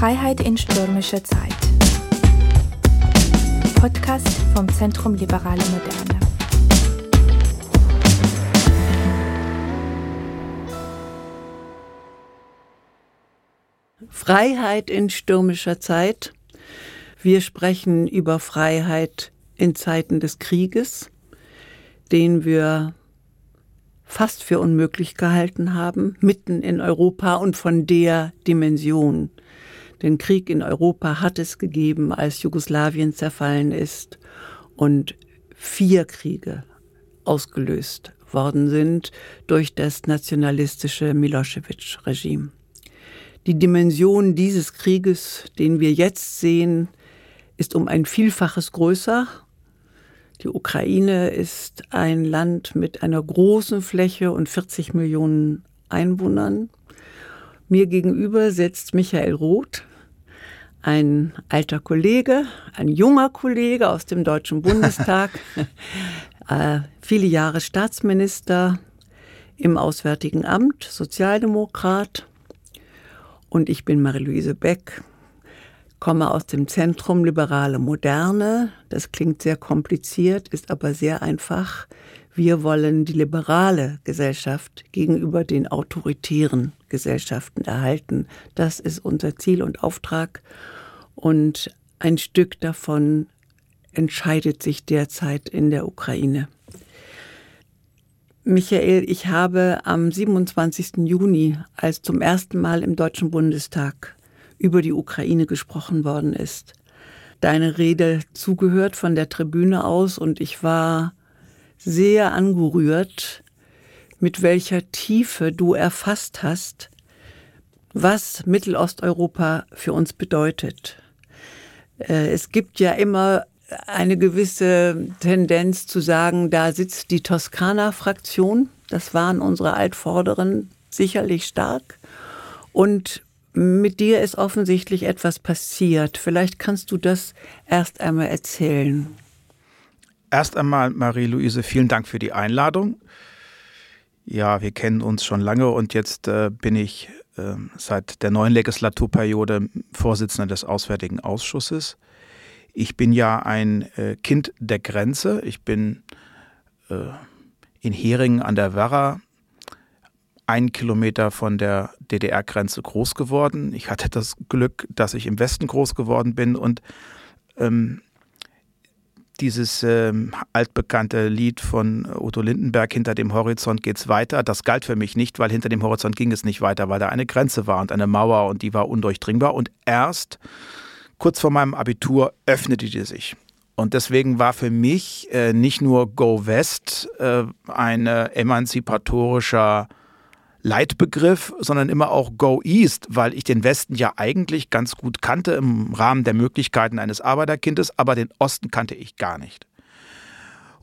Freiheit in stürmischer Zeit. Podcast vom Zentrum Liberale Moderne. Freiheit in stürmischer Zeit. Wir sprechen über Freiheit in Zeiten des Krieges, den wir fast für unmöglich gehalten haben, mitten in Europa und von der Dimension. Den Krieg in Europa hat es gegeben, als Jugoslawien zerfallen ist und vier Kriege ausgelöst worden sind durch das nationalistische Milosevic-Regime. Die Dimension dieses Krieges, den wir jetzt sehen, ist um ein Vielfaches größer die Ukraine ist ein Land mit einer großen Fläche und 40 Millionen Einwohnern. Mir gegenüber sitzt Michael Roth, ein alter Kollege, ein junger Kollege aus dem Deutschen Bundestag, äh, viele Jahre Staatsminister im Auswärtigen Amt, Sozialdemokrat. Und ich bin Marie-Louise Beck, komme aus dem Zentrum Liberale Moderne. Das klingt sehr kompliziert, ist aber sehr einfach. Wir wollen die liberale Gesellschaft gegenüber den autoritären Gesellschaften erhalten. Das ist unser Ziel und Auftrag. Und ein Stück davon entscheidet sich derzeit in der Ukraine. Michael, ich habe am 27. Juni, als zum ersten Mal im Deutschen Bundestag über die Ukraine gesprochen worden ist. Deine Rede zugehört von der Tribüne aus und ich war sehr angerührt, mit welcher Tiefe du erfasst hast, was Mittelosteuropa für uns bedeutet. Äh, es gibt ja immer eine gewisse Tendenz zu sagen, da sitzt die Toskana-Fraktion. Das waren unsere Altvorderen sicherlich stark. Und mit dir ist offensichtlich etwas passiert. Vielleicht kannst du das erst einmal erzählen. Erst einmal, Marie-Louise, vielen Dank für die Einladung. Ja, wir kennen uns schon lange und jetzt äh, bin ich äh, seit der neuen Legislaturperiode Vorsitzender des Auswärtigen Ausschusses. Ich bin ja ein äh, Kind der Grenze. Ich bin äh, in Heringen an der Werra einen Kilometer von der DDR-Grenze groß geworden. Ich hatte das Glück, dass ich im Westen groß geworden bin und ähm, dieses ähm, altbekannte Lied von Otto Lindenberg, Hinter dem Horizont geht's weiter, das galt für mich nicht, weil hinter dem Horizont ging es nicht weiter, weil da eine Grenze war und eine Mauer und die war undurchdringbar. Und erst kurz vor meinem Abitur öffnete die sich. Und deswegen war für mich äh, nicht nur Go West äh, ein emanzipatorischer Leitbegriff, sondern immer auch Go East, weil ich den Westen ja eigentlich ganz gut kannte im Rahmen der Möglichkeiten eines Arbeiterkindes, aber den Osten kannte ich gar nicht.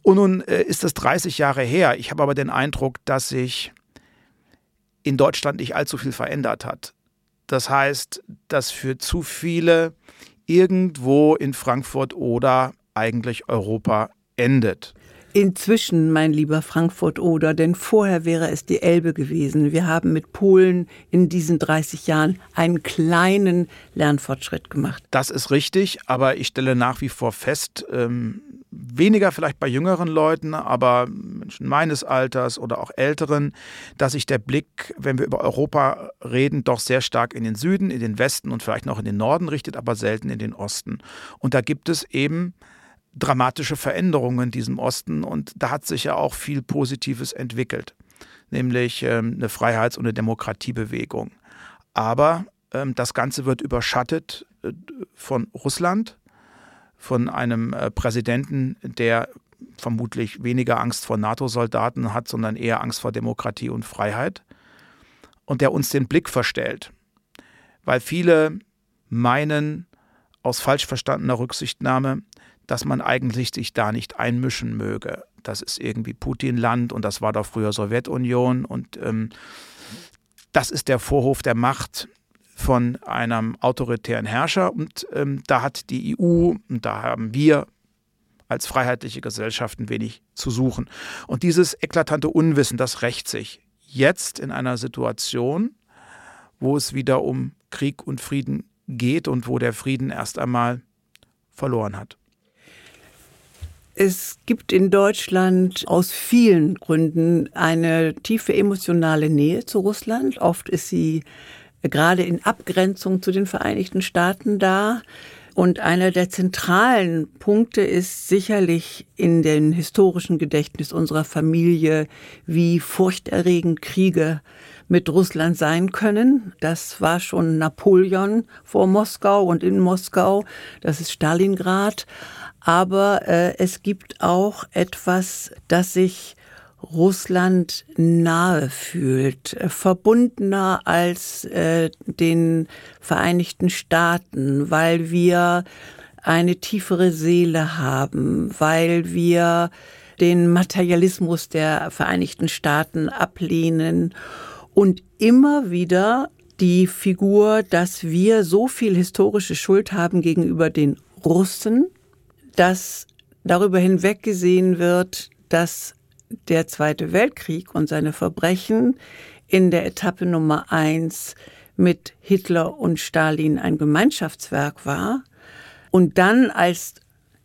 Und nun äh, ist das 30 Jahre her. Ich habe aber den Eindruck, dass sich in Deutschland nicht allzu viel verändert hat. Das heißt, dass für zu viele irgendwo in Frankfurt oder eigentlich Europa endet. Inzwischen, mein lieber Frankfurt Oder, denn vorher wäre es die Elbe gewesen. Wir haben mit Polen in diesen 30 Jahren einen kleinen Lernfortschritt gemacht. Das ist richtig, aber ich stelle nach wie vor fest, ähm, weniger vielleicht bei jüngeren Leuten, aber Menschen meines Alters oder auch älteren, dass sich der Blick, wenn wir über Europa reden, doch sehr stark in den Süden, in den Westen und vielleicht noch in den Norden richtet, aber selten in den Osten. Und da gibt es eben dramatische Veränderungen in diesem Osten und da hat sich ja auch viel Positives entwickelt, nämlich ähm, eine Freiheits- und eine Demokratiebewegung. Aber ähm, das Ganze wird überschattet äh, von Russland, von einem äh, Präsidenten, der vermutlich weniger Angst vor NATO-Soldaten hat, sondern eher Angst vor Demokratie und Freiheit und der uns den Blick verstellt, weil viele meinen, aus falsch verstandener Rücksichtnahme, dass man eigentlich sich da nicht einmischen möge. Das ist irgendwie Putin-Land und das war doch früher Sowjetunion und ähm, das ist der Vorhof der Macht von einem autoritären Herrscher und ähm, da hat die EU und da haben wir als freiheitliche Gesellschaften wenig zu suchen. Und dieses eklatante Unwissen, das rächt sich jetzt in einer Situation, wo es wieder um Krieg und Frieden geht und wo der Frieden erst einmal verloren hat. Es gibt in Deutschland aus vielen Gründen eine tiefe emotionale Nähe zu Russland. Oft ist sie gerade in Abgrenzung zu den Vereinigten Staaten da. Und einer der zentralen Punkte ist sicherlich in dem historischen Gedächtnis unserer Familie, wie furchterregend Kriege mit Russland sein können. Das war schon Napoleon vor Moskau und in Moskau. Das ist Stalingrad. Aber äh, es gibt auch etwas, das sich Russland nahe fühlt, äh, verbundener als äh, den Vereinigten Staaten, weil wir eine tiefere Seele haben, weil wir den Materialismus der Vereinigten Staaten ablehnen und immer wieder die Figur, dass wir so viel historische Schuld haben gegenüber den Russen, dass darüber hinweggesehen wird, dass der Zweite Weltkrieg und seine Verbrechen in der Etappe Nummer eins mit Hitler und Stalin ein Gemeinschaftswerk war. Und dann, als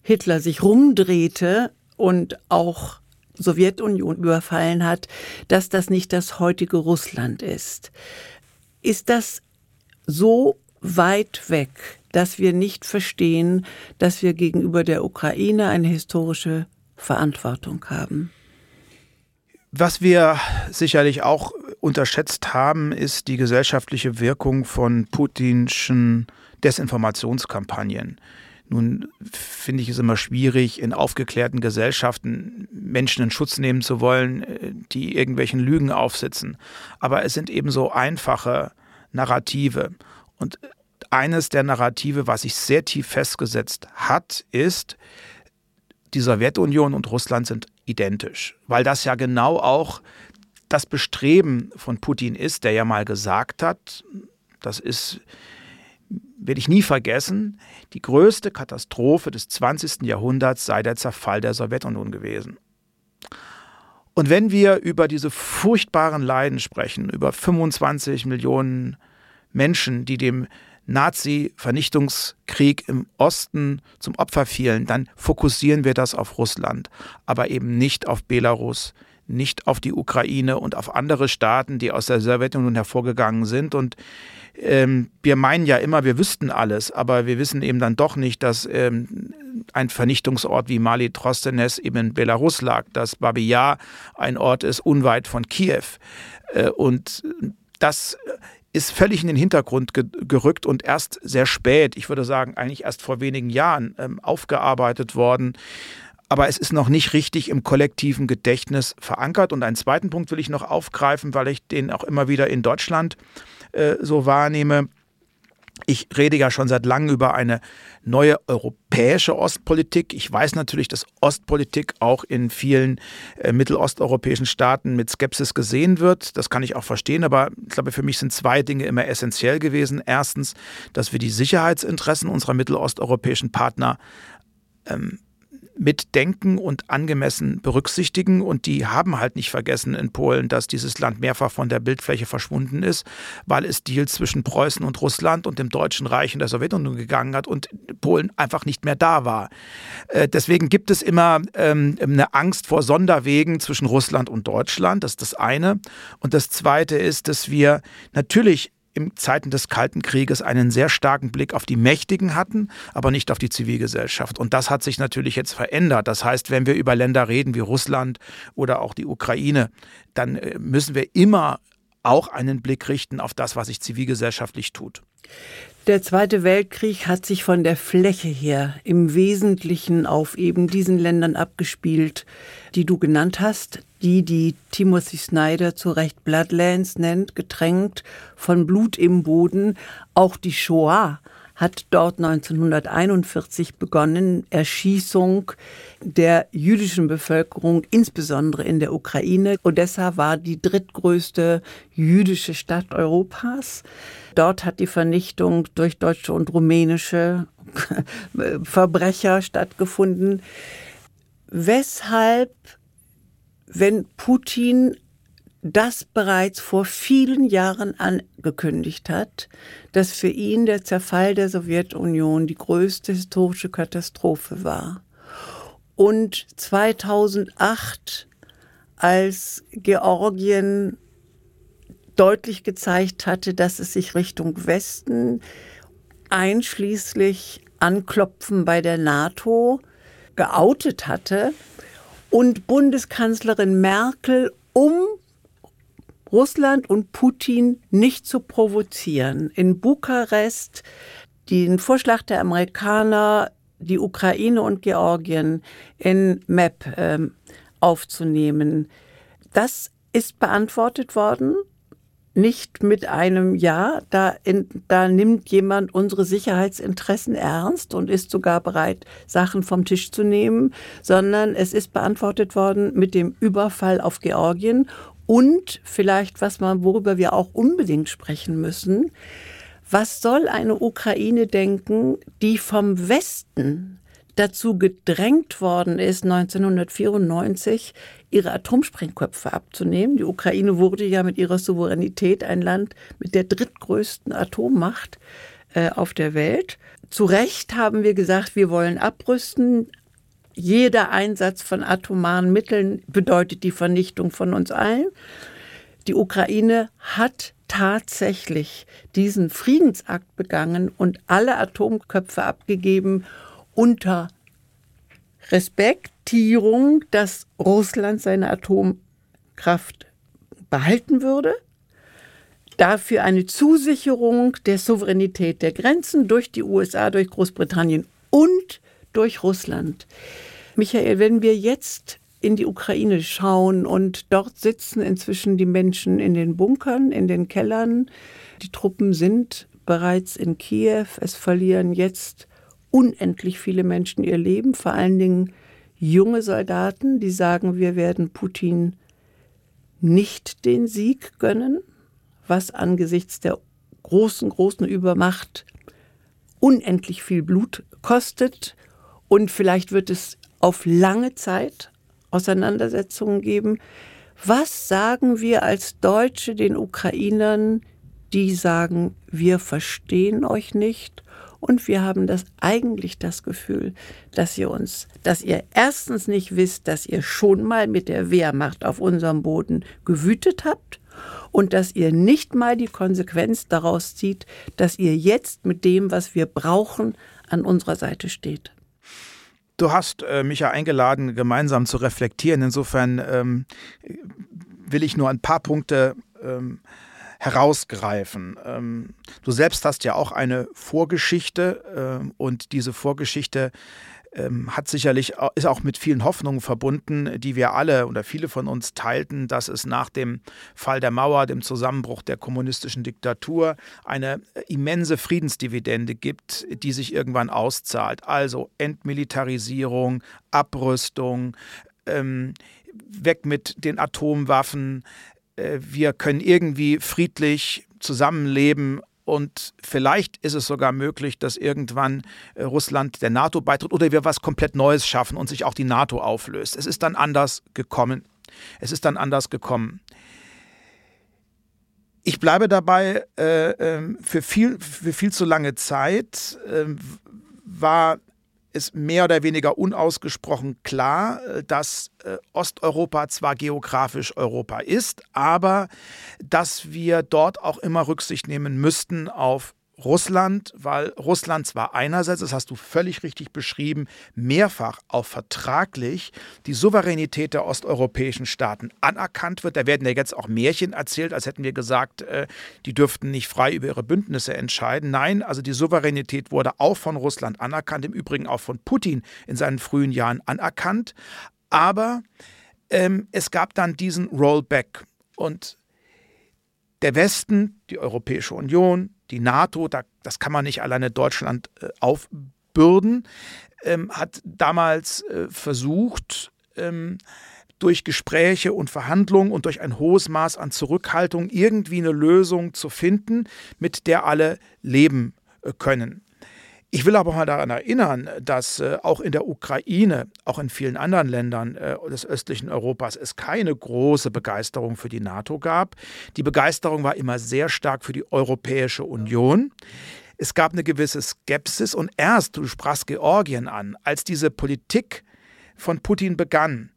Hitler sich rumdrehte und auch Sowjetunion überfallen hat, dass das nicht das heutige Russland ist. Ist das so weit weg, dass wir nicht verstehen, dass wir gegenüber der Ukraine eine historische Verantwortung haben? Was wir sicherlich auch unterschätzt haben, ist die gesellschaftliche Wirkung von putinschen Desinformationskampagnen. Nun finde ich es immer schwierig, in aufgeklärten Gesellschaften Menschen in Schutz nehmen zu wollen, die irgendwelchen Lügen aufsitzen. Aber es sind eben so einfache Narrative. Und eines der Narrative, was sich sehr tief festgesetzt hat, ist, die Sowjetunion und Russland sind identisch, weil das ja genau auch das Bestreben von Putin ist, der ja mal gesagt hat, das ist, werde ich nie vergessen, die größte Katastrophe des 20. Jahrhunderts sei der Zerfall der Sowjetunion gewesen. Und wenn wir über diese furchtbaren Leiden sprechen, über 25 Millionen Menschen, die dem Nazi-Vernichtungskrieg im Osten zum Opfer fielen, dann fokussieren wir das auf Russland, aber eben nicht auf Belarus, nicht auf die Ukraine und auf andere Staaten, die aus der Sowjetunion hervorgegangen sind. Und ähm, wir meinen ja immer, wir wüssten alles, aber wir wissen eben dann doch nicht, dass ähm, ein Vernichtungsort wie Mali Trostenes eben in Belarus lag, dass Babi Yar ein Ort ist unweit von Kiew. Äh, und das ist völlig in den Hintergrund ge gerückt und erst sehr spät, ich würde sagen eigentlich erst vor wenigen Jahren ähm, aufgearbeitet worden. Aber es ist noch nicht richtig im kollektiven Gedächtnis verankert. Und einen zweiten Punkt will ich noch aufgreifen, weil ich den auch immer wieder in Deutschland äh, so wahrnehme. Ich rede ja schon seit langem über eine neue europäische Ostpolitik. Ich weiß natürlich, dass Ostpolitik auch in vielen äh, mittelosteuropäischen Staaten mit Skepsis gesehen wird. Das kann ich auch verstehen, aber ich glaube, für mich sind zwei Dinge immer essentiell gewesen. Erstens, dass wir die Sicherheitsinteressen unserer mittelosteuropäischen Partner ähm, mitdenken und angemessen berücksichtigen. Und die haben halt nicht vergessen in Polen, dass dieses Land mehrfach von der Bildfläche verschwunden ist, weil es Deals zwischen Preußen und Russland und dem Deutschen Reich und der Sowjetunion gegangen hat und Polen einfach nicht mehr da war. Äh, deswegen gibt es immer ähm, eine Angst vor Sonderwegen zwischen Russland und Deutschland. Das ist das eine. Und das zweite ist, dass wir natürlich in Zeiten des Kalten Krieges einen sehr starken Blick auf die Mächtigen hatten, aber nicht auf die Zivilgesellschaft. Und das hat sich natürlich jetzt verändert. Das heißt, wenn wir über Länder reden wie Russland oder auch die Ukraine, dann äh, müssen wir immer auch einen Blick richten auf das, was sich zivilgesellschaftlich tut. Der Zweite Weltkrieg hat sich von der Fläche her im Wesentlichen auf eben diesen Ländern abgespielt, die du genannt hast, die die Timothy Snyder zu Recht Bloodlands nennt, getränkt von Blut im Boden. Auch die Shoah hat dort 1941 begonnen, Erschießung der jüdischen Bevölkerung, insbesondere in der Ukraine. Odessa war die drittgrößte jüdische Stadt Europas. Dort hat die Vernichtung durch deutsche und rumänische Verbrecher stattgefunden. Weshalb wenn Putin das bereits vor vielen Jahren angekündigt hat, dass für ihn der Zerfall der Sowjetunion die größte historische Katastrophe war. Und 2008, als Georgien deutlich gezeigt hatte, dass es sich Richtung Westen, einschließlich Anklopfen bei der NATO, geoutet hatte und Bundeskanzlerin Merkel, um Russland und Putin nicht zu provozieren, in Bukarest den Vorschlag der Amerikaner, die Ukraine und Georgien in MAP äh, aufzunehmen. Das ist beantwortet worden nicht mit einem Ja, da, in, da nimmt jemand unsere Sicherheitsinteressen ernst und ist sogar bereit, Sachen vom Tisch zu nehmen, sondern es ist beantwortet worden mit dem Überfall auf Georgien und vielleicht, was man, worüber wir auch unbedingt sprechen müssen, was soll eine Ukraine denken, die vom Westen dazu gedrängt worden ist, 1994 ihre Atomsprengköpfe abzunehmen. Die Ukraine wurde ja mit ihrer Souveränität ein Land mit der drittgrößten Atommacht äh, auf der Welt. Zu Recht haben wir gesagt, wir wollen abrüsten. Jeder Einsatz von atomaren Mitteln bedeutet die Vernichtung von uns allen. Die Ukraine hat tatsächlich diesen Friedensakt begangen und alle Atomköpfe abgegeben unter Respektierung, dass Russland seine Atomkraft behalten würde, dafür eine Zusicherung der Souveränität der Grenzen durch die USA, durch Großbritannien und durch Russland. Michael, wenn wir jetzt in die Ukraine schauen und dort sitzen inzwischen die Menschen in den Bunkern, in den Kellern, die Truppen sind bereits in Kiew, es verlieren jetzt unendlich viele Menschen ihr Leben, vor allen Dingen junge Soldaten, die sagen, wir werden Putin nicht den Sieg gönnen, was angesichts der großen, großen Übermacht unendlich viel Blut kostet und vielleicht wird es auf lange Zeit Auseinandersetzungen geben. Was sagen wir als Deutsche den Ukrainern, die sagen, wir verstehen euch nicht und wir haben das eigentlich das Gefühl, dass ihr uns, dass ihr erstens nicht wisst, dass ihr schon mal mit der Wehrmacht auf unserem Boden gewütet habt und dass ihr nicht mal die Konsequenz daraus zieht, dass ihr jetzt mit dem, was wir brauchen, an unserer Seite steht. Du hast äh, mich ja eingeladen, gemeinsam zu reflektieren. Insofern ähm, will ich nur ein paar Punkte ähm, herausgreifen. Ähm, du selbst hast ja auch eine Vorgeschichte ähm, und diese Vorgeschichte ähm, hat sicherlich ist auch mit vielen Hoffnungen verbunden, die wir alle oder viele von uns teilten, dass es nach dem Fall der Mauer, dem Zusammenbruch der kommunistischen Diktatur eine immense Friedensdividende gibt, die sich irgendwann auszahlt. Also Entmilitarisierung, Abrüstung, ähm, weg mit den Atomwaffen, äh, wir können irgendwie friedlich zusammenleben und vielleicht ist es sogar möglich, dass irgendwann äh, Russland der NATO beitritt oder wir was komplett Neues schaffen und sich auch die NATO auflöst. Es ist dann anders gekommen. Es ist dann anders gekommen. Ich bleibe dabei, äh, ähm, für, viel, für viel zu lange Zeit äh, war ist mehr oder weniger unausgesprochen klar, äh, dass äh, Osteuropa zwar geografisch Europa ist, aber dass wir dort auch immer Rücksicht nehmen müssten auf Russland, weil Russland zwar einerseits, das hast du völlig richtig beschrieben, mehrfach auch vertraglich die Souveränität der osteuropäischen Staaten anerkannt wird. Da werden ja jetzt auch Märchen erzählt, als hätten wir gesagt, äh, die dürften nicht frei über ihre Bündnisse entscheiden. Nein, also die Souveränität wurde auch von Russland anerkannt, im Übrigen auch von Putin in seinen frühen Jahren anerkannt. Aber ähm, es gab dann diesen Rollback und der Westen, die Europäische Union, die NATO, da, das kann man nicht alleine Deutschland äh, aufbürden, ähm, hat damals äh, versucht, ähm, durch Gespräche und Verhandlungen und durch ein hohes Maß an Zurückhaltung irgendwie eine Lösung zu finden, mit der alle leben äh, können. Ich will aber mal daran erinnern, dass äh, auch in der Ukraine, auch in vielen anderen Ländern äh, des östlichen Europas es keine große Begeisterung für die NATO gab. Die Begeisterung war immer sehr stark für die Europäische Union. Es gab eine gewisse Skepsis und erst, du sprachst Georgien an, als diese Politik von Putin begann,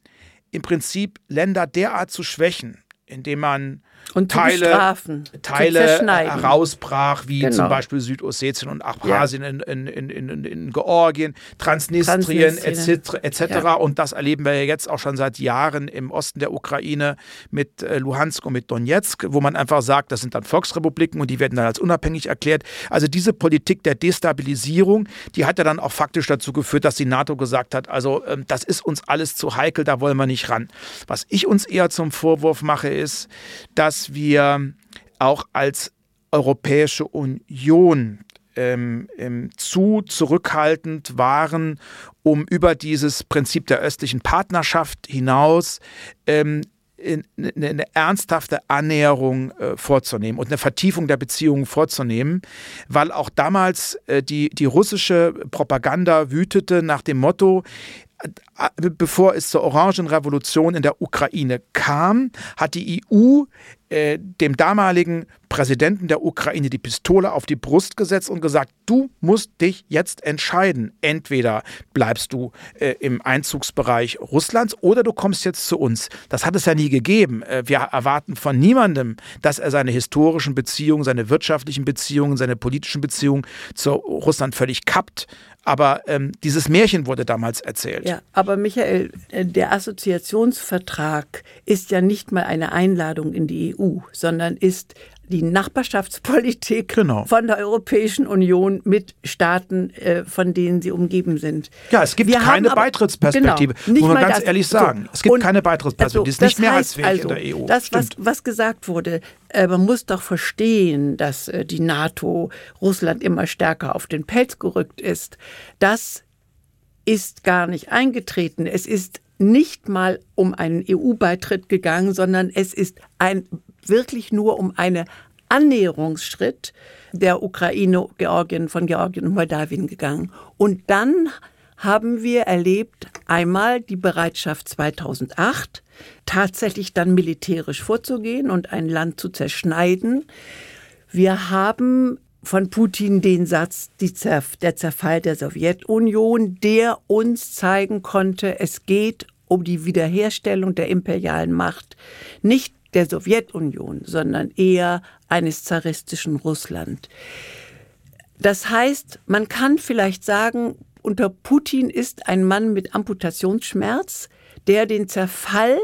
im Prinzip Länder derart zu schwächen, indem man und Teile, Teile herausbrach, wie genau. zum Beispiel Südossetien und Abchasien ja. in, in, in, in, Georgien, Transnistrien etc. etc. Ja. Und das erleben wir ja jetzt auch schon seit Jahren im Osten der Ukraine mit äh, Luhansk und mit Donetsk, wo man einfach sagt, das sind dann Volksrepubliken und die werden dann als unabhängig erklärt. Also diese Politik der Destabilisierung, die hat ja dann auch faktisch dazu geführt, dass die NATO gesagt hat, also ähm, das ist uns alles zu heikel, da wollen wir nicht ran. Was ich uns eher zum Vorwurf mache, ist, dass wir auch als Europäische Union ähm, ähm, zu zurückhaltend waren, um über dieses Prinzip der östlichen Partnerschaft hinaus ähm, eine, eine, ernsthafte Annäherung äh, vorzunehmen und eine Vertiefung der Beziehungen vorzunehmen, weil auch damals äh, die, die russische Propaganda wütete nach dem Motto, bevor es zur Orangenrevolution in der Ukraine kam, hat die EU äh, dem damaligen Präsidenten der Ukraine die Pistole auf die Brust gesetzt und gesagt, du musst dich jetzt entscheiden. Entweder bleibst du äh, im Einzugsbereich Russlands oder du kommst jetzt zu uns. Das hat es ja nie gegeben. Äh, wir erwarten von niemandem, dass er seine historischen Beziehungen, seine wirtschaftlichen Beziehungen, seine politischen Beziehungen zu Russland völlig kappt. Aber ähm, dieses Märchen wurde damals erzählt. Ja, aber Michael, äh, der Assoziationsvertrag ist ja nicht mal eine Einladung in die EU, sondern ist die Nachbarschaftspolitik genau. von der Europäischen Union mit Staaten, äh, von denen sie umgeben sind. Ja, es gibt Wir keine aber, Beitrittsperspektive, genau, muss man ganz das, ehrlich sagen. So, es gibt keine Beitrittsperspektive, also, die ist nicht mehrheitsfähig also, in der EU. Das, was, was, gesagt wurde, äh, man muss doch verstehen, dass die NATO Russland immer stärker auf den Pelz gerückt ist. Das ist gar nicht eingetreten. Es ist nicht mal um einen EU-Beitritt gegangen, sondern es ist ein wirklich nur um einen Annäherungsschritt der Ukraine, Georgien, von Georgien und Moldawien gegangen. Und dann haben wir erlebt einmal die Bereitschaft 2008, tatsächlich dann militärisch vorzugehen und ein Land zu zerschneiden. Wir haben von Putin den Satz, Zerf der Zerfall der Sowjetunion, der uns zeigen konnte, es geht um die Wiederherstellung der imperialen Macht. Nicht der Sowjetunion, sondern eher eines zaristischen Russland. Das heißt, man kann vielleicht sagen, unter Putin ist ein Mann mit Amputationsschmerz, der den Zerfall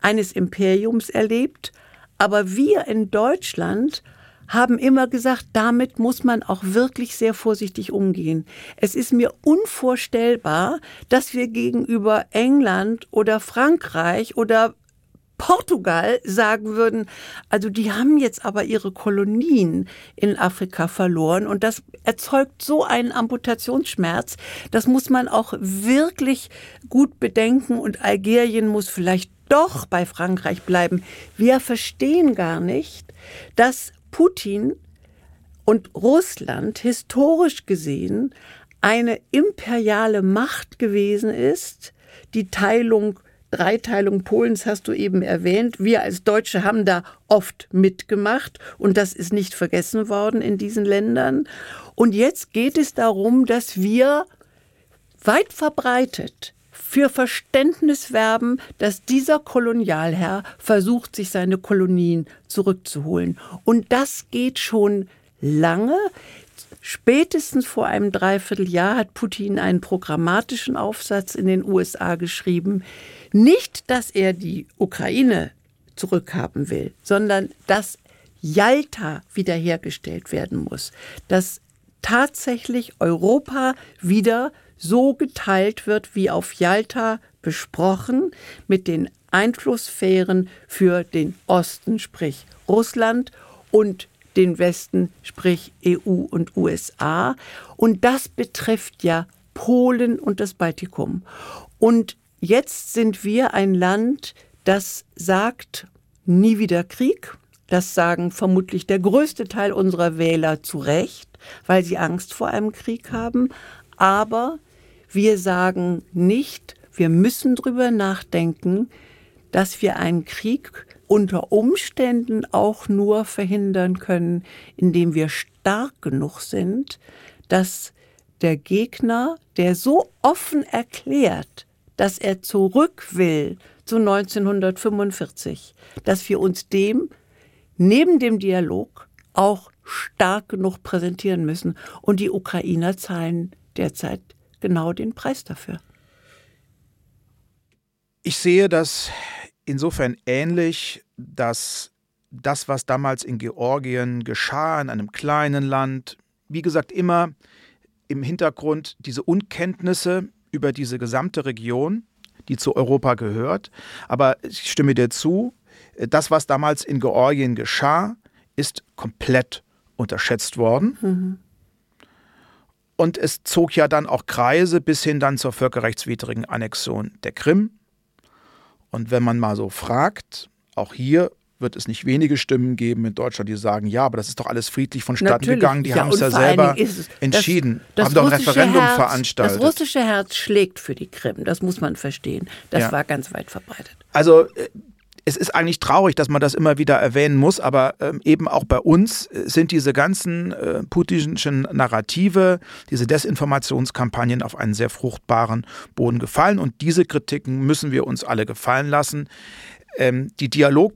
eines Imperiums erlebt, aber wir in Deutschland haben immer gesagt, damit muss man auch wirklich sehr vorsichtig umgehen. Es ist mir unvorstellbar, dass wir gegenüber England oder Frankreich oder Portugal sagen würden, also die haben jetzt aber ihre Kolonien in Afrika verloren und das erzeugt so einen Amputationsschmerz. Das muss man auch wirklich gut bedenken und Algerien muss vielleicht doch bei Frankreich bleiben. Wir verstehen gar nicht, dass Putin und Russland historisch gesehen eine imperiale Macht gewesen ist, die Teilung Dreiteilung Polens hast du eben erwähnt. Wir als Deutsche haben da oft mitgemacht und das ist nicht vergessen worden in diesen Ländern. Und jetzt geht es darum, dass wir weit verbreitet für Verständnis werben, dass dieser Kolonialherr versucht, sich seine Kolonien zurückzuholen. Und das geht schon lange. Spätestens vor einem Dreivierteljahr hat Putin einen programmatischen Aufsatz in den USA geschrieben, nicht, dass er die Ukraine zurückhaben will, sondern dass Jalta wiederhergestellt werden muss, dass tatsächlich Europa wieder so geteilt wird, wie auf Jalta besprochen, mit den Einflusssphären für den Osten, sprich Russland, und den Westen, sprich EU und USA. Und das betrifft ja Polen und das Baltikum. Und Jetzt sind wir ein Land, das sagt, nie wieder Krieg, Das sagen vermutlich der größte Teil unserer Wähler zu Recht, weil sie Angst vor einem Krieg haben. Aber wir sagen nicht, wir müssen darüber nachdenken, dass wir einen Krieg unter Umständen auch nur verhindern können, indem wir stark genug sind, dass der Gegner, der so offen erklärt, dass er zurück will zu 1945, dass wir uns dem neben dem Dialog auch stark genug präsentieren müssen. Und die Ukrainer zahlen derzeit genau den Preis dafür. Ich sehe das insofern ähnlich, dass das, was damals in Georgien geschah, in einem kleinen Land, wie gesagt, immer im Hintergrund diese Unkenntnisse über diese gesamte Region, die zu Europa gehört. Aber ich stimme dir zu, das, was damals in Georgien geschah, ist komplett unterschätzt worden. Mhm. Und es zog ja dann auch Kreise bis hin dann zur völkerrechtswidrigen Annexion der Krim. Und wenn man mal so fragt, auch hier wird es nicht wenige Stimmen geben in Deutschland, die sagen, ja, aber das ist doch alles friedlich vonstatten Natürlich. gegangen. Die ja, haben es ja selber es, entschieden, das, das haben doch ein Referendum Herz, veranstaltet. Das russische Herz schlägt für die Krim, das muss man verstehen. Das ja. war ganz weit verbreitet. Also äh, es ist eigentlich traurig, dass man das immer wieder erwähnen muss, aber ähm, eben auch bei uns äh, sind diese ganzen äh, putinschen Narrative, diese Desinformationskampagnen auf einen sehr fruchtbaren Boden gefallen und diese Kritiken müssen wir uns alle gefallen lassen. Ähm, die Dialog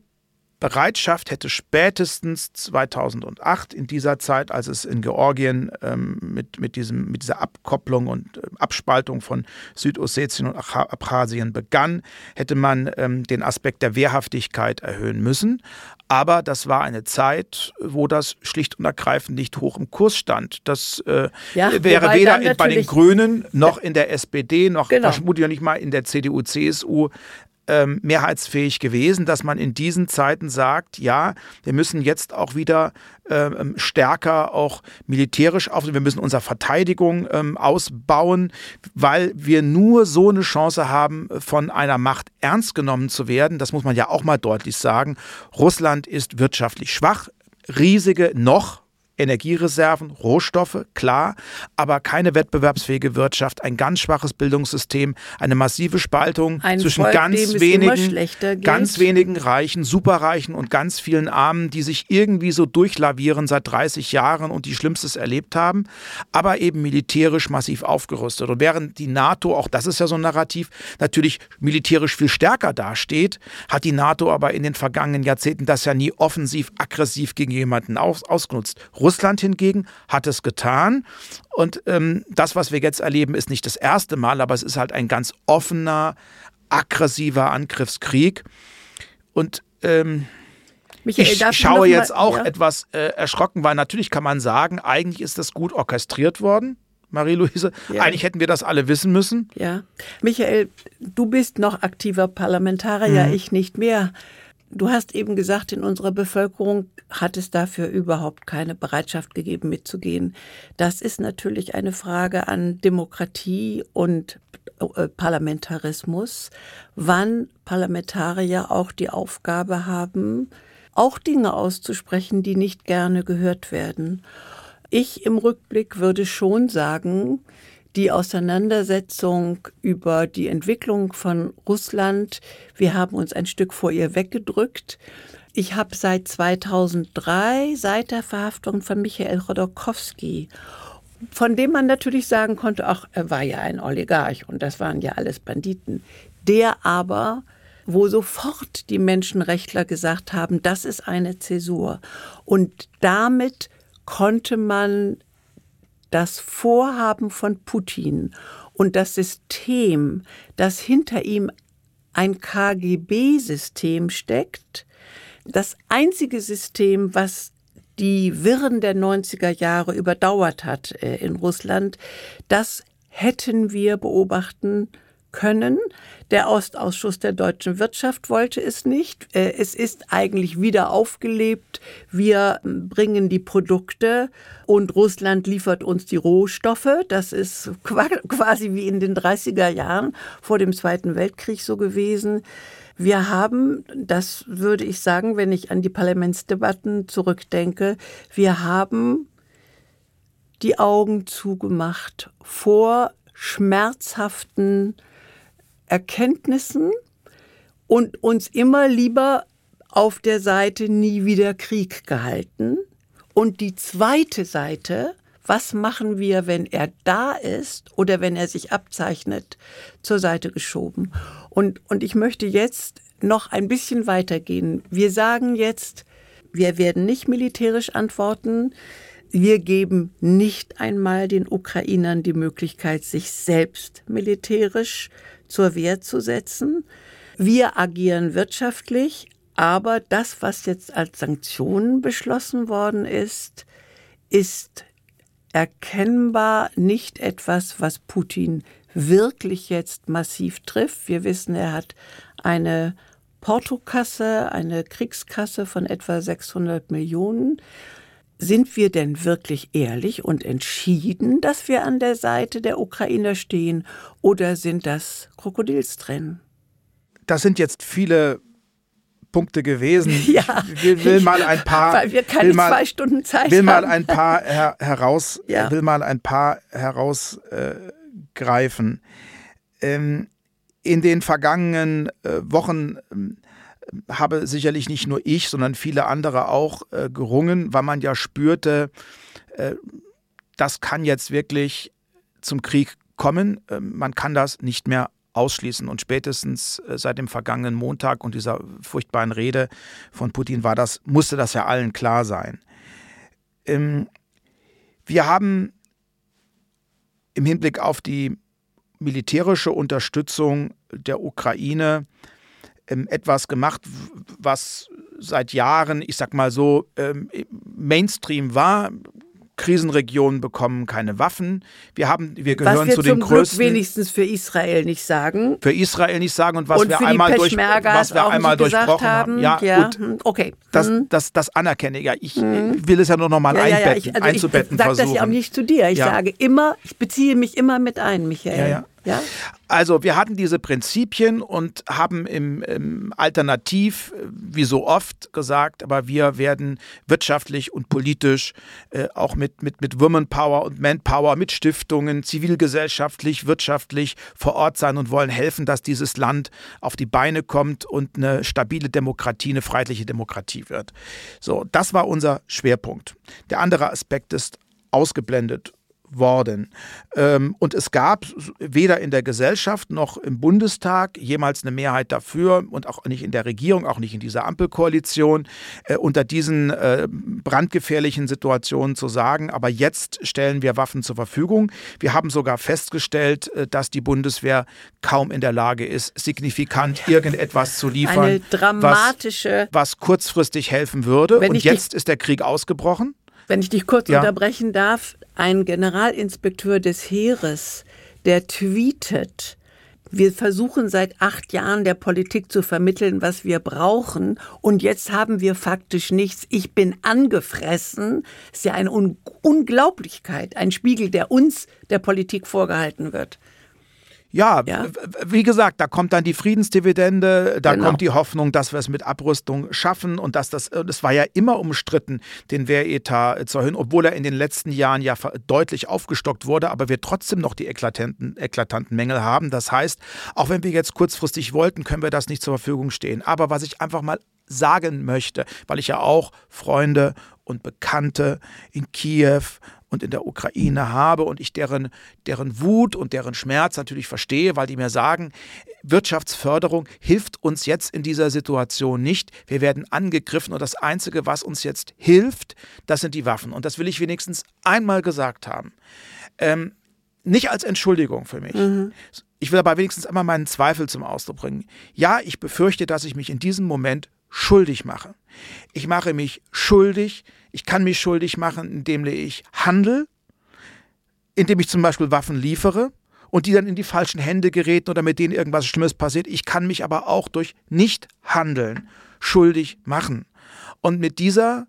Bereitschaft hätte spätestens 2008 in dieser Zeit, als es in Georgien ähm, mit, mit, diesem, mit dieser Abkopplung und äh, Abspaltung von Südossetien und Abchasien begann, hätte man ähm, den Aspekt der Wehrhaftigkeit erhöhen müssen. Aber das war eine Zeit, wo das schlicht und ergreifend nicht hoch im Kurs stand. Das äh, ja, wäre weder bei den Grünen noch in der SPD noch genau. vermutlich nicht mal in der CDU, CSU ähm, mehrheitsfähig gewesen, dass man in diesen Zeiten sagt, ja, wir müssen jetzt auch wieder ähm, stärker auch militärisch auf, wir müssen unsere Verteidigung ähm, ausbauen, weil wir nur so eine Chance haben, von einer Macht ernst genommen zu werden. Das muss man ja auch mal deutlich sagen. Russland ist wirtschaftlich schwach, riesige noch Energiereserven, Rohstoffe, klar, aber keine wettbewerbsfähige Wirtschaft, ein ganz schwaches Bildungssystem, eine massive Spaltung ein zwischen Volk, ganz wenigen, ganz wenigen Reichen, Superreichen und ganz vielen Armen, die sich irgendwie so durchlavieren seit 30 Jahren und die Schlimmstes erlebt haben, aber eben militärisch massiv aufgerüstet. Und während die NATO, auch das ist ja so ein Narrativ, natürlich militärisch viel stärker dasteht, hat die NATO aber in den vergangenen Jahrzehnten das ja nie offensiv, aggressiv gegen jemanden aus, ausgenutzt. Russland hingegen hat es getan. Und ähm, das, was wir jetzt erleben, ist nicht das erste Mal, aber es ist halt ein ganz offener, aggressiver Angriffskrieg. Und ähm, Michael, ich schaue jetzt mal, auch ja? etwas äh, erschrocken, weil natürlich kann man sagen, eigentlich ist das gut orchestriert worden. Marie-Louise. Ja. Eigentlich hätten wir das alle wissen müssen. Ja. Michael, du bist noch aktiver Parlamentarier, mhm. ich nicht mehr. Du hast eben gesagt, in unserer Bevölkerung hat es dafür überhaupt keine Bereitschaft gegeben, mitzugehen. Das ist natürlich eine Frage an Demokratie und äh, Parlamentarismus, wann Parlamentarier auch die Aufgabe haben, auch Dinge auszusprechen, die nicht gerne gehört werden. Ich im Rückblick würde schon sagen, die Auseinandersetzung über die Entwicklung von Russland. Wir haben uns ein Stück vor ihr weggedrückt. Ich habe seit 2003, seit der Verhaftung von Michael Rodokowski, von dem man natürlich sagen konnte, ach, er war ja ein Oligarch und das waren ja alles Banditen, der aber wo sofort die Menschenrechtler gesagt haben, das ist eine Zäsur. Und damit konnte man das Vorhaben von Putin und das System, das hinter ihm ein KGB-System steckt, das einzige System, was die Wirren der 90er Jahre überdauert hat äh, in Russland, das hätten wir beobachten können. Der Ostausschuss der deutschen Wirtschaft wollte es nicht. Äh, es ist eigentlich wieder aufgelebt. Wir bringen die Produkte und Russland liefert uns die Rohstoffe. Das ist quasi wie in den 30er Jahren vor dem Zweiten Weltkrieg so gewesen. Wir haben, das würde ich sagen, wenn ich an die Parlamentsdebatten zurückdenke, wir haben die Augen zugemacht vor schmerzhaften Erkenntnissen und uns immer lieber auf der Seite nie wieder Krieg gehalten. Und die zweite Seite, was machen wir, wenn er da ist oder wenn er sich abzeichnet, zur Seite geschoben. Und, und ich möchte jetzt noch ein bisschen weitergehen. Wir sagen jetzt, wir werden nicht militärisch antworten. Wir geben nicht einmal den Ukrainern die Möglichkeit, sich selbst militärisch zur Wehr zu setzen. Wir agieren wirtschaftlich, aber das, was jetzt als Sanktionen beschlossen worden ist, ist erkennbar nicht etwas, was Putin wirklich jetzt massiv trifft. Wir wissen, er hat eine Portokasse, eine Kriegskasse von etwa 600 Millionen. Sind wir denn wirklich ehrlich und entschieden, dass wir an der Seite der Ukrainer stehen, oder sind das Krokodilstränen? Das sind jetzt viele Punkte gewesen. Ja, ich will, will mal ein paar. Weil wir keine mal, zwei Stunden Zeit will mal ein paar her, heraus, ja. will mal ein paar herausgreifen. Äh, ähm, in den vergangenen äh, Wochen äh, habe sicherlich nicht nur ich, sondern viele andere auch äh, gerungen, weil man ja spürte, äh, das kann jetzt wirklich zum Krieg kommen. Ähm, man kann das nicht mehr ausschließen. Und spätestens äh, seit dem vergangenen Montag und dieser furchtbaren Rede von Putin war das, musste das ja allen klar sein. Ähm, wir haben im Hinblick auf die militärische Unterstützung der Ukraine ähm, etwas gemacht, was seit Jahren, ich sag mal so, ähm, Mainstream war. Krisenregionen bekommen keine Waffen. Wir haben, wir gehören was wir zu den zum größten. Glück wenigstens für Israel nicht sagen. Für Israel nicht sagen und was und wir für einmal, durch, was wir einmal durchbrochen haben. haben. Ja, ja, gut. hm, okay. Das, Hm. das, das anerkenne ich. Ja, ich will es ja nur noch mal ja, ja, ja, einbetten, ich, also einzubetten ich sage versuchen. das ja auch nicht zu dir. Ich sage immer, ich beziehe mich immer mit ein, Michael. Ja, ja. Ja? Also wir hatten diese Prinzipien und haben im, im Alternativ, äh, wie so oft gesagt, aber wir werden wirtschaftlich und politisch äh, auch mit, mit, mit Womanpower und Manpower, mit Stiftungen, zivilgesellschaftlich, wirtschaftlich vor Ort sein und wollen helfen, dass dieses Land auf die Beine kommt und eine stabile Demokratie, eine freiheitliche Demokratie wird. So, das war unser Schwerpunkt. Der andere Aspekt ist ausgeblendet worden. Ähm, und es gab weder in der Gesellschaft noch im Bundestag jemals eine Mehrheit dafür und auch nicht in der Regierung, auch nicht in dieser Ampelkoalition, äh, unter diesen äh, brandgefährlichen Situationen zu sagen, aber jetzt stellen wir Waffen zur Verfügung. Wir haben sogar festgestellt, äh, dass die Bundeswehr kaum in der Lage ist, signifikant irgendetwas zu liefern, Eine dramatische, was, was kurzfristig helfen würde. Und jetzt ist der Krieg ausgebrochen. Wenn ich dich kurz Ja. unterbrechen darf, ein Generalinspekteur des Heeres, der tweetet, wir versuchen seit acht Jahren der Politik zu vermitteln, was wir brauchen. Und jetzt haben wir faktisch nichts. Ich bin angefressen. ist ja eine Un Unglaublichkeit. Ein Spiegel, der uns, der Politik vorgehalten wird. Ja, Ja. wie gesagt, da kommt dann die Friedensdividende, da Genau. kommt die Hoffnung, dass wir es mit Abrüstung schaffen und dass das, das war ja immer umstritten, den Wehretat äh, zu erhöhen, obwohl er in den letzten Jahren ja deutlich aufgestockt wurde, aber wir trotzdem noch die eklatanten, eklatanten Mängel haben. Das heißt, auch wenn wir jetzt kurzfristig wollten, können wir das nicht zur Verfügung stehen. Aber was ich einfach mal sagen möchte, weil ich ja auch Freunde und Bekannte in Kiew und in der Ukraine habe und ich deren, deren Wut und deren Schmerz natürlich verstehe, weil die mir sagen, Wirtschaftsförderung hilft uns jetzt in dieser Situation nicht. Wir werden angegriffen und das Einzige, was uns jetzt hilft, das sind die Waffen. Und das will ich wenigstens einmal gesagt haben. Ähm, nicht als Entschuldigung für mich. Ich will aber wenigstens einmal meinen Zweifel zum Ausdruck bringen. Ja, ich befürchte, dass ich mich in diesem Moment schuldig mache. Ich mache mich schuldig, ich kann mich schuldig machen, indem ich handle, indem ich zum Beispiel Waffen liefere und die dann in die falschen Hände geraten oder mit denen irgendwas Schlimmes passiert. Ich kann mich aber auch durch Nicht-Handeln schuldig machen. Und mit dieser,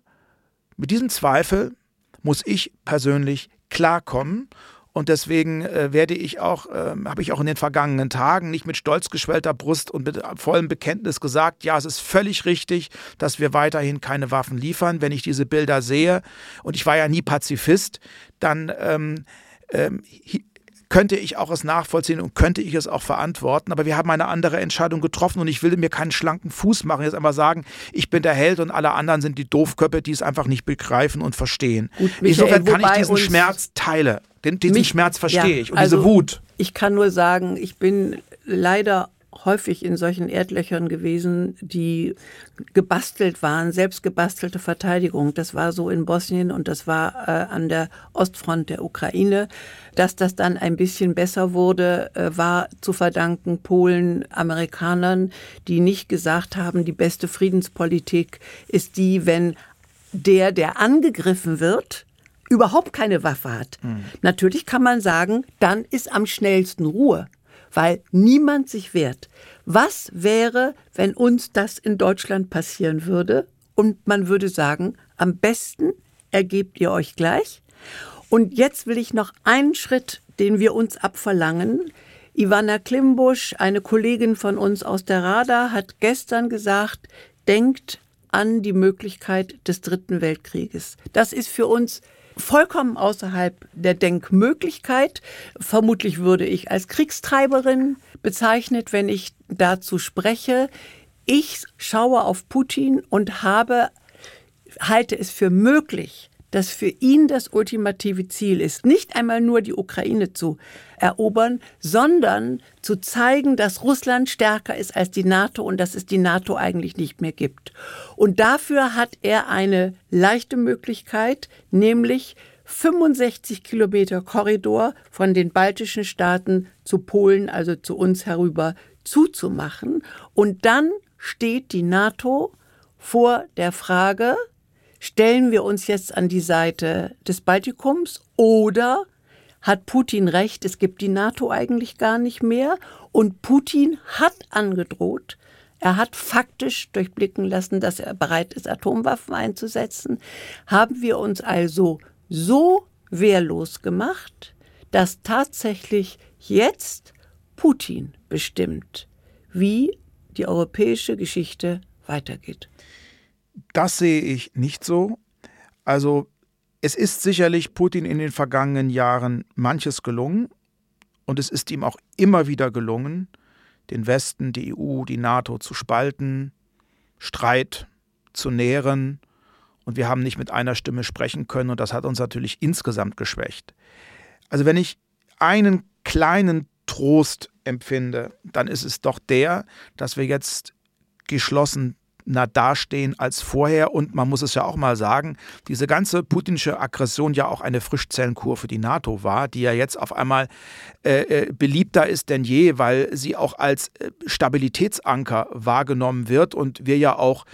mit diesem Zweifel muss ich persönlich klarkommen. Und deswegen äh, werde ich auch, äh, habe ich auch in den vergangenen Tagen nicht mit stolz geschwellter Brust und mit vollem Bekenntnis gesagt, ja, es ist völlig richtig, dass wir weiterhin keine Waffen liefern. Wenn ich diese Bilder sehe, und ich war ja nie Pazifist, dann ähm, ähm, könnte ich auch es nachvollziehen und könnte ich es auch verantworten. Aber wir haben eine andere Entscheidung getroffen und ich will mir keinen schlanken Fuß machen. Jetzt einfach sagen, ich bin der Held und alle anderen sind die Doofköpfe, die es einfach nicht begreifen und verstehen. Gut, Michael, Insofern kann ich diesen Schmerz teilen. Den, diesen mich, Schmerz verstehe ja, ich und also diese Wut. Ich kann nur sagen, ich bin leider häufig in solchen Erdlöchern gewesen, die gebastelt waren, selbst gebastelte Verteidigung. Das war so in Bosnien und das war äh, an der Ostfront der Ukraine. Dass das dann ein bisschen besser wurde, äh, war zu verdanken Polen, Amerikanern, die nicht gesagt haben, die beste Friedenspolitik ist die, wenn der, der angegriffen wird, überhaupt keine Waffe hat. Mhm. Natürlich kann man sagen, dann ist am schnellsten Ruhe weil niemand sich wehrt. Was wäre, wenn uns das in Deutschland passieren würde und man würde sagen, am besten ergebt ihr euch gleich? Und jetzt will ich noch einen Schritt, den wir uns abverlangen. Ivana Klimbusch, eine Kollegin von uns aus der Rada, hat gestern gesagt, denkt an die Möglichkeit des Dritten Weltkrieges. Das ist für uns vollkommen außerhalb der Denkmöglichkeit. Vermutlich würde ich als Kriegstreiberin bezeichnet, wenn ich dazu spreche. Ich schaue auf Putin und habe, halte es für möglich, dass für ihn das ultimative Ziel ist, nicht einmal nur die Ukraine zu erobern, sondern zu zeigen, dass Russland stärker ist als die NATO und dass es die NATO eigentlich nicht mehr gibt. Und dafür hat er eine leichte Möglichkeit, nämlich 65 Kilometer Korridor von den baltischen Staaten zu Polen, also zu uns herüber, zuzumachen. Und dann steht die NATO vor der Frage, Stellen wir uns jetzt an die Seite des Baltikums oder hat Putin recht, es gibt die NATO eigentlich gar nicht mehr und Putin hat angedroht, er hat faktisch durchblicken lassen, dass er bereit ist, Atomwaffen einzusetzen. Haben wir uns also so wehrlos gemacht, dass tatsächlich jetzt Putin bestimmt, wie die europäische Geschichte weitergeht. Das sehe ich nicht so. Also es ist sicherlich Putin in den vergangenen Jahren manches gelungen und es ist ihm auch immer wieder gelungen, den Westen, die EU, die NATO zu spalten, Streit zu nähren und wir haben nicht mit einer Stimme sprechen können und das hat uns natürlich insgesamt geschwächt. Also wenn ich einen kleinen Trost empfinde, dann ist es doch der, dass wir jetzt geschlossen na, dastehen als vorher. Und man muss es ja auch mal sagen, diese ganze putinsche Aggression ja auch eine Frischzellenkur für die NATO war, die ja jetzt auf einmal äh, äh, beliebter ist denn je, weil sie auch als äh, Stabilitätsanker wahrgenommen wird und wir ja auch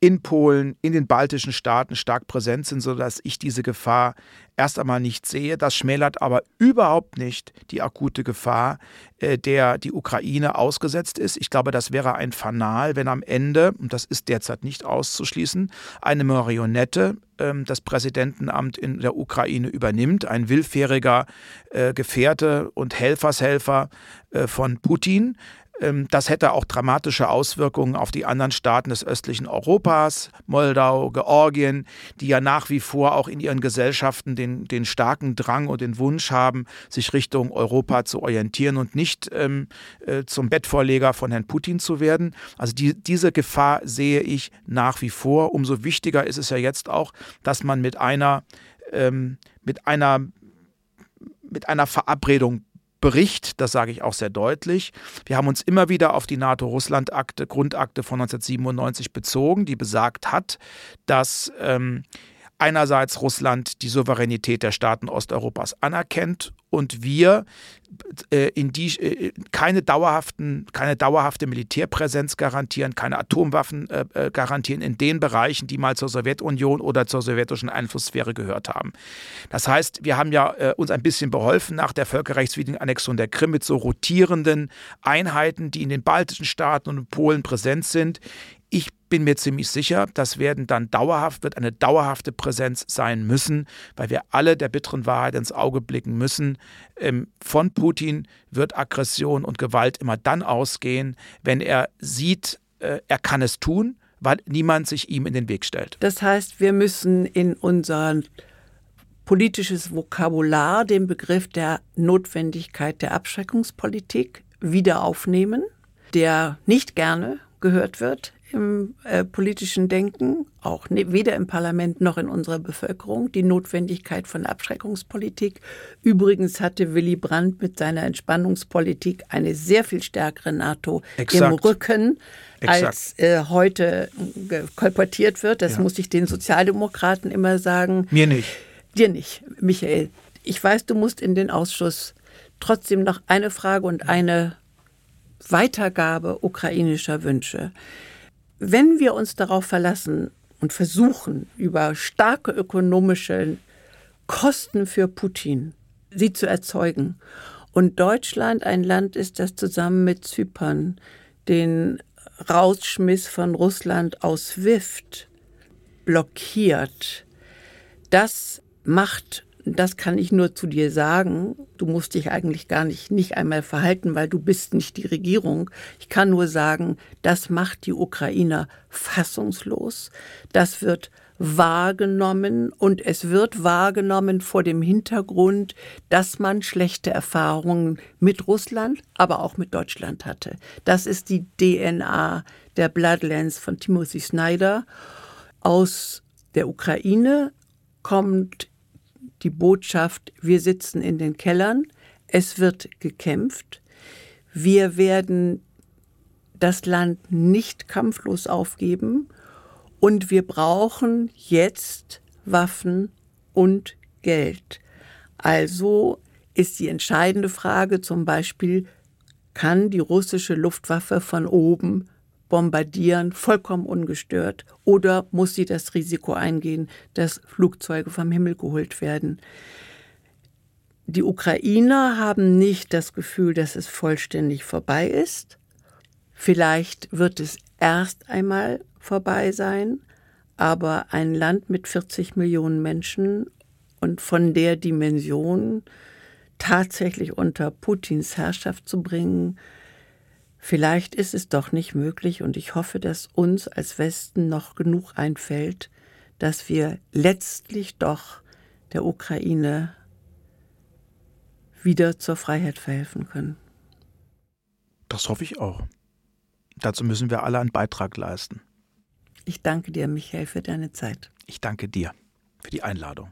in Polen, in den baltischen Staaten stark präsent sind, sodass ich diese Gefahr erst einmal nicht sehe. Das schmälert aber überhaupt nicht die akute Gefahr, äh, der die Ukraine ausgesetzt ist. Ich glaube, das wäre ein Fanal, wenn am Ende, und das ist derzeit nicht auszuschließen, eine Marionette ähm, das Präsidentenamt in der Ukraine übernimmt, ein willfähriger äh, Gefährte und Helfershelfer äh, von Putin, das hätte auch dramatische Auswirkungen auf die anderen Staaten des östlichen Europas, Moldau, Georgien, die ja nach wie vor auch in ihren Gesellschaften den, den starken Drang und den Wunsch haben, sich Richtung Europa zu orientieren und nicht ähm, äh, zum Bettvorleger von Herrn Putin zu werden. Also die, diese Gefahr sehe ich nach wie vor. Umso wichtiger ist es ja jetzt auch, dass man mit einer, ähm, mit einer, mit einer Verabredung Bericht, das sage ich auch sehr deutlich. Wir haben uns immer wieder auf die NATO-Russland-Akte, Grundakte von 1997 bezogen, die besagt hat, dass ähm, einerseits Russland die Souveränität der Staaten Osteuropas anerkennt und wir äh, in die, äh, keine, dauerhaften, keine dauerhafte Militärpräsenz garantieren, keine Atomwaffen äh, äh, garantieren in den Bereichen, die mal zur Sowjetunion oder zur sowjetischen Einflusssphäre gehört haben. Das heißt, wir haben ja äh, uns ein bisschen beholfen nach der völkerrechtswidrigen Annexion der Krim mit so rotierenden Einheiten, die in den baltischen Staaten und in Polen präsent sind. Ich bin mir ziemlich sicher, das werden dann dauerhaft, wird eine dauerhafte Präsenz sein müssen, weil wir alle der bitteren Wahrheit ins Auge blicken müssen. Ähm, von Putin wird Aggression und Gewalt immer dann ausgehen, wenn er sieht, äh, er kann es tun, weil niemand sich ihm in den Weg stellt. Das heißt, wir müssen in unser politisches Vokabular den Begriff der Notwendigkeit der Abschreckungspolitik wieder aufnehmen, der nicht gerne gehört wird im äh, politischen Denken, auch ne, weder im Parlament noch in unserer Bevölkerung, die Notwendigkeit von Abschreckungspolitik. Übrigens hatte Willy Brandt mit seiner Entspannungspolitik eine sehr viel stärkere NATO Exakt. im Rücken, Exakt. als äh, heute kolportiert wird. Das ja. muss ich den Sozialdemokraten immer sagen. Mir nicht. Dir nicht, Michael. Ich weiß, du musst in den Ausschuss. Trotzdem noch eine Frage und eine Weitergabe ukrainischer Wünsche. Wenn wir uns darauf verlassen und versuchen, über starke ökonomische Kosten für Putin sie zu erzeugen, und Deutschland ein Land ist, das zusammen mit Zypern den Rausschmiss von Russland aus SWIFT blockiert, das macht das kann ich nur zu dir sagen. Du musst dich eigentlich gar nicht, nicht einmal verhalten, weil du bist nicht die Regierung. Ich kann nur sagen, das macht die Ukrainer fassungslos. Das wird wahrgenommen und es wird wahrgenommen vor dem Hintergrund, dass man schlechte Erfahrungen mit Russland, aber auch mit Deutschland hatte. Das ist die DNA der Bloodlands von Timothy Snyder. Aus der Ukraine kommt die Botschaft, wir sitzen in den Kellern, es wird gekämpft, wir werden das Land nicht kampflos aufgeben und wir brauchen jetzt Waffen und Geld. Also ist die entscheidende Frage zum Beispiel, kann die russische Luftwaffe von oben bombardieren, vollkommen ungestört? Oder muss sie das Risiko eingehen, dass Flugzeuge vom Himmel geholt werden? Die Ukrainer haben nicht das Gefühl, dass es vollständig vorbei ist. Vielleicht wird es erst einmal vorbei sein, aber ein Land mit 40 Millionen Menschen und von der Dimension tatsächlich unter Putins Herrschaft zu bringen, Vielleicht ist es doch nicht möglich und ich hoffe, dass uns als Westen noch genug einfällt, dass wir letztlich doch der Ukraine wieder zur Freiheit verhelfen können. Das hoffe ich auch. Dazu müssen wir alle einen Beitrag leisten. Ich danke dir, Michael, für deine Zeit. Ich danke dir für die Einladung.